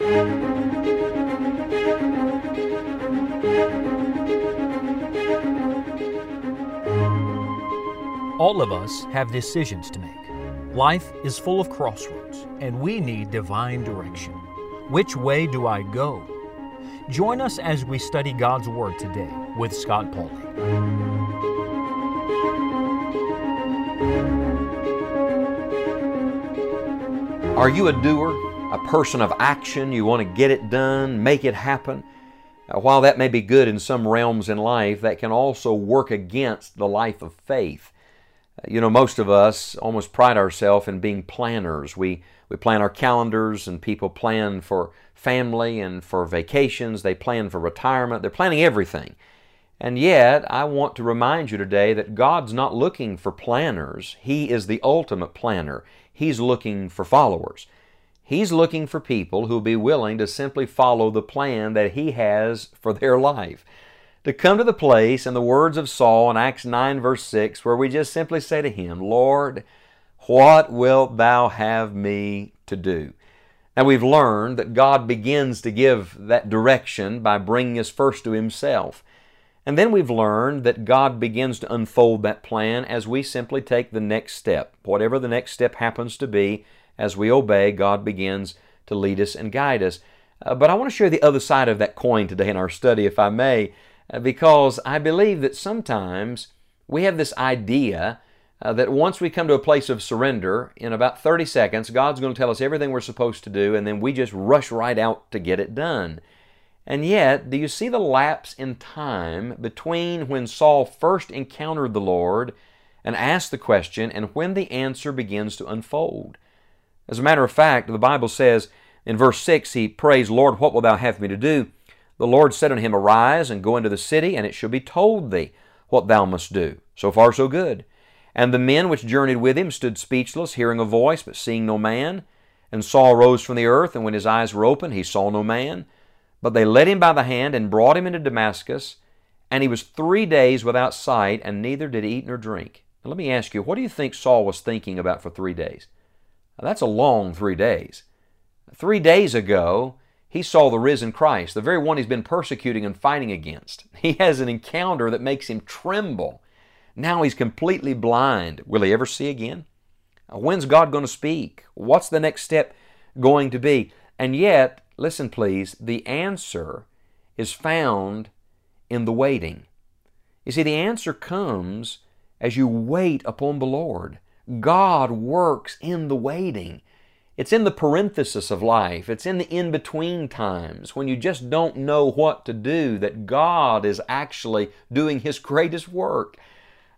All of us have decisions to make. Life is full of crossroads, and we need divine direction. Which way do I go? Join us as we study God's Word today with Scott Pauley. Are you a doer? A person of action? You want to get it done, make it happen? Uh, while that may be good in some realms in life, that can also work against the life of faith. Uh, you know, most of us almost pride ourselves in being planners. We, we plan our calendars, and people plan for family and for vacations. They plan for retirement. They're planning everything. And yet, I want to remind you today that God's not looking for planners. He is the ultimate planner. He's looking for followers. He's looking for people who will be willing to simply follow the plan that He has for their life. To come to the place in the words of Saul in Acts 9, verse 6, where we just simply say to Him, Lord, what wilt Thou have me to do? Now we've learned that God begins to give that direction by bringing us first to Himself. And then we've learned that God begins to unfold that plan as we simply take the next step. Whatever the next step happens to be, as we obey, God begins to lead us and guide us. Uh, but I want to share the other side of that coin today in our study, if I may, uh, because I believe that sometimes we have this idea uh, that once we come to a place of surrender, in about 30 seconds, God's going to tell us everything we're supposed to do, and then we just rush right out to get it done. And yet, do you see the lapse in time between when Saul first encountered the Lord and asked the question and when the answer begins to unfold? As a matter of fact, the Bible says in verse 6, he prays, Lord, what wilt thou have me to do? The Lord said unto him, Arise and go into the city, and it shall be told thee what thou must do. So far, so good. And the men which journeyed with him stood speechless, hearing a voice, but seeing no man. And Saul rose from the earth, and when his eyes were opened, he saw no man. But they led him by the hand and brought him into Damascus, and he was three days without sight, and neither did eat nor drink. Now, let me ask you, what do you think Saul was thinking about for three days? That's a long three days. Three days ago, he saw the risen Christ, the very one he's been persecuting and fighting against. He has an encounter that makes him tremble. Now he's completely blind. Will he ever see again? Uh, when's God going to speak? What's the next step going to be? And yet, listen please, the answer is found in the waiting. You see, the answer comes as you wait upon the Lord. God works in the waiting. It's in the parenthesis of life. It's in the in between times when you just don't know what to do that God is actually doing His greatest work.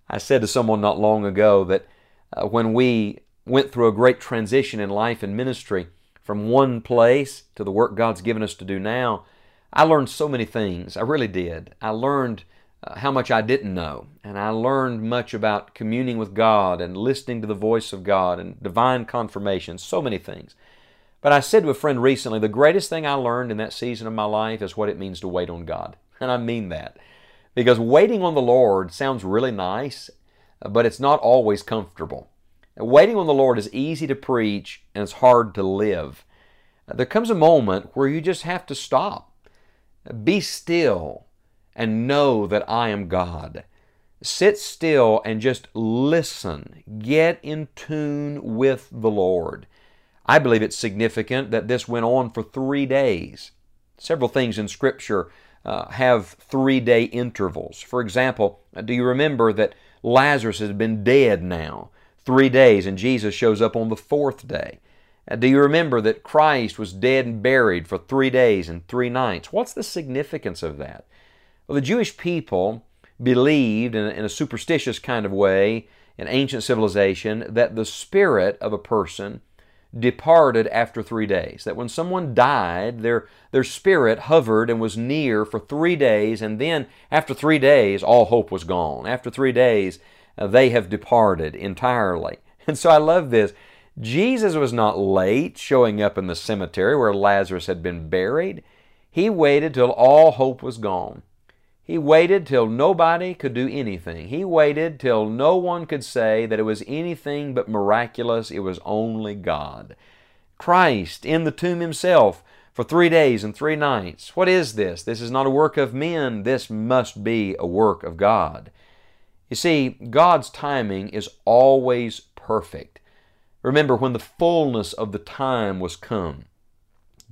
I said to someone not long ago that uh, when we went through a great transition in life and ministry from one place to the work God's given us to do now, I learned so many things. I really did. I learned uh, how much I didn't know. And I learned much about communing with God and listening to the voice of God and divine confirmation, so many things. But I said to a friend recently, the greatest thing I learned in that season of my life is what it means to wait on God. And I mean that. Because waiting on the Lord sounds really nice, but it's not always comfortable. Waiting on the Lord is easy to preach and it's hard to live. There comes a moment where you just have to stop. Be still and know that I am God. Sit still and just listen. Get in tune with the Lord. I believe it's significant that this went on for three days. Several things in Scripture uh, have three day intervals. For example, do you remember that Lazarus has been dead now three days and Jesus shows up on the fourth day? Uh, do you remember that Christ was dead and buried for three days and three nights? What's the significance of that? Well, the Jewish people believed in a, in a superstitious kind of way in ancient civilization that the spirit of a person departed after three days. That when someone died, their, their spirit hovered and was near for three days, and then after three days, all hope was gone. After three days, uh, they have departed entirely. And so I love this. Jesus was not late showing up in the cemetery where Lazarus had been buried. He waited till all hope was gone. He waited till nobody could do anything. He waited till no one could say that it was anything but miraculous. It was only God. Christ in the tomb himself for three days and three nights. What is this? This is not a work of men. This must be a work of God. You see, God's timing is always perfect. Remember, when the fullness of the time was come,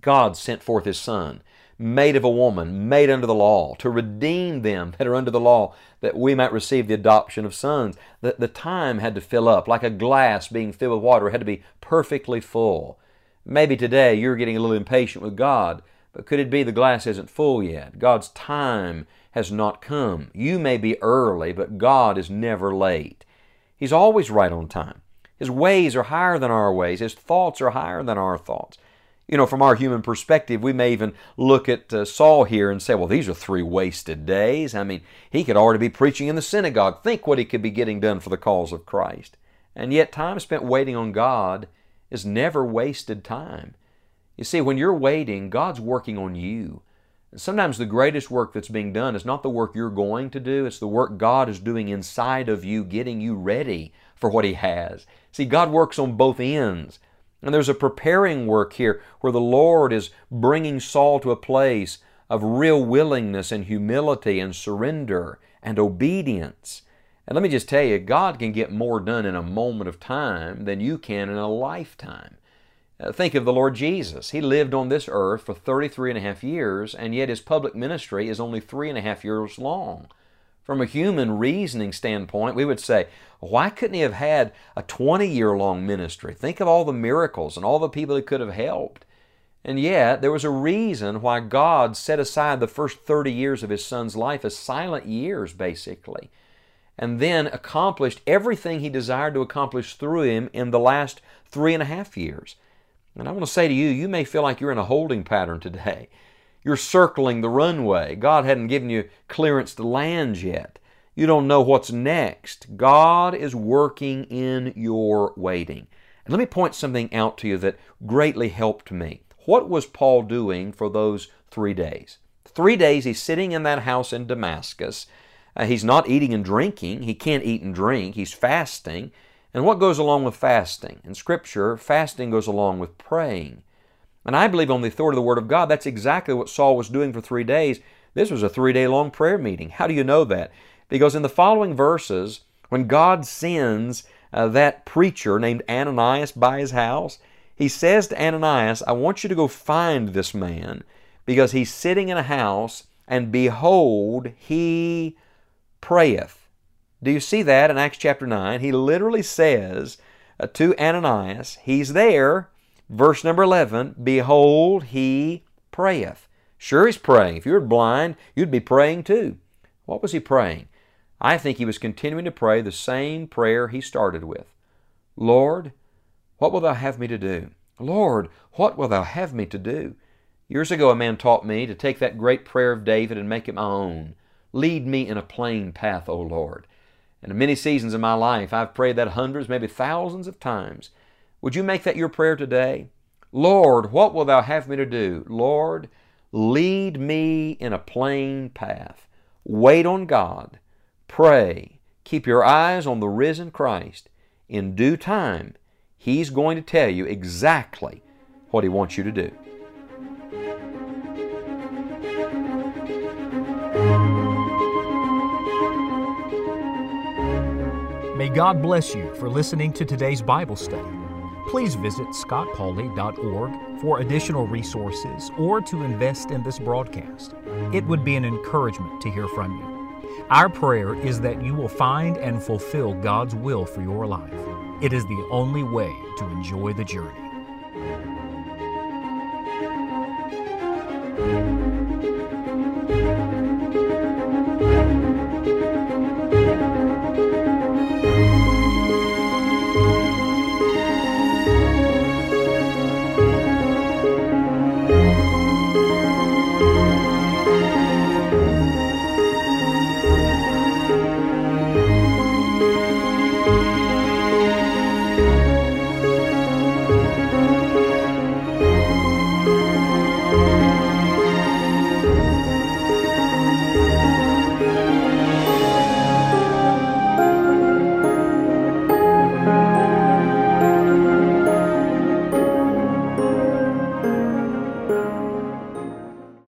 God sent forth His Son, made of a woman, made under the law, to redeem them that are under the law, that we might receive the adoption of sons. The, the time had to fill up, like a glass being filled with water, it had to be perfectly full. Maybe today you're getting a little impatient with God, but could it be the glass isn't full yet? God's time has not come. You may be early, but God is never late. He's always right on time. His ways are higher than our ways. His thoughts are higher than our thoughts. You know, from our human perspective, we may even look at uh, Saul here and say, well, these are three wasted days. I mean, he could already be preaching in the synagogue. Think what he could be getting done for the cause of Christ. And yet, time spent waiting on God is never wasted time. You see, when you're waiting, God's working on you. And sometimes the greatest work that's being done is not the work you're going to do, it's the work God is doing inside of you, getting you ready for what He has. See, God works on both ends. And there's a preparing work here where the Lord is bringing Saul to a place of real willingness and humility and surrender and obedience. And let me just tell you, God can get more done in a moment of time than you can in a lifetime. Uh, think of the Lord Jesus. He lived on this earth for 33 and a half years, and yet his public ministry is only three and a half years long. From a human reasoning standpoint, we would say, why couldn't he have had a 20 year long ministry? Think of all the miracles and all the people he could have helped. And yet, there was a reason why God set aside the first 30 years of his son's life as silent years, basically, and then accomplished everything he desired to accomplish through him in the last three and a half years. And I want to say to you, you may feel like you're in a holding pattern today. You're circling the runway. God hadn't given you clearance to land yet. You don't know what's next. God is working in your waiting. And let me point something out to you that greatly helped me. What was Paul doing for those three days? Three days he's sitting in that house in Damascus. Uh, he's not eating and drinking. He can't eat and drink. He's fasting. And what goes along with fasting? In Scripture, fasting goes along with praying. And I believe on the authority of the Word of God, that's exactly what Saul was doing for three days. This was a three day long prayer meeting. How do you know that? Because in the following verses, when God sends uh, that preacher named Ananias by his house, he says to Ananias, I want you to go find this man because he's sitting in a house, and behold, he prayeth. Do you see that in Acts chapter 9? He literally says uh, to Ananias, he's there, verse number 11, behold, he prayeth. Sure, he's praying. If you were blind, you'd be praying too. What was he praying? I think he was continuing to pray the same prayer he started with Lord, what will thou have me to do? Lord, what will thou have me to do? Years ago, a man taught me to take that great prayer of David and make it my own. Lead me in a plain path, O Lord. And in many seasons of my life, I've prayed that hundreds, maybe thousands of times. Would you make that your prayer today? Lord, what will thou have me to do? Lord, lead me in a plain path. Wait on God. Pray. Keep your eyes on the risen Christ. In due time, He's going to tell you exactly what He wants you to do. May God bless you for listening to today's Bible study. Please visit scottpauley.org for additional resources or to invest in this broadcast. It would be an encouragement to hear from you. Our prayer is that you will find and fulfill God's will for your life. It is the only way to enjoy the journey.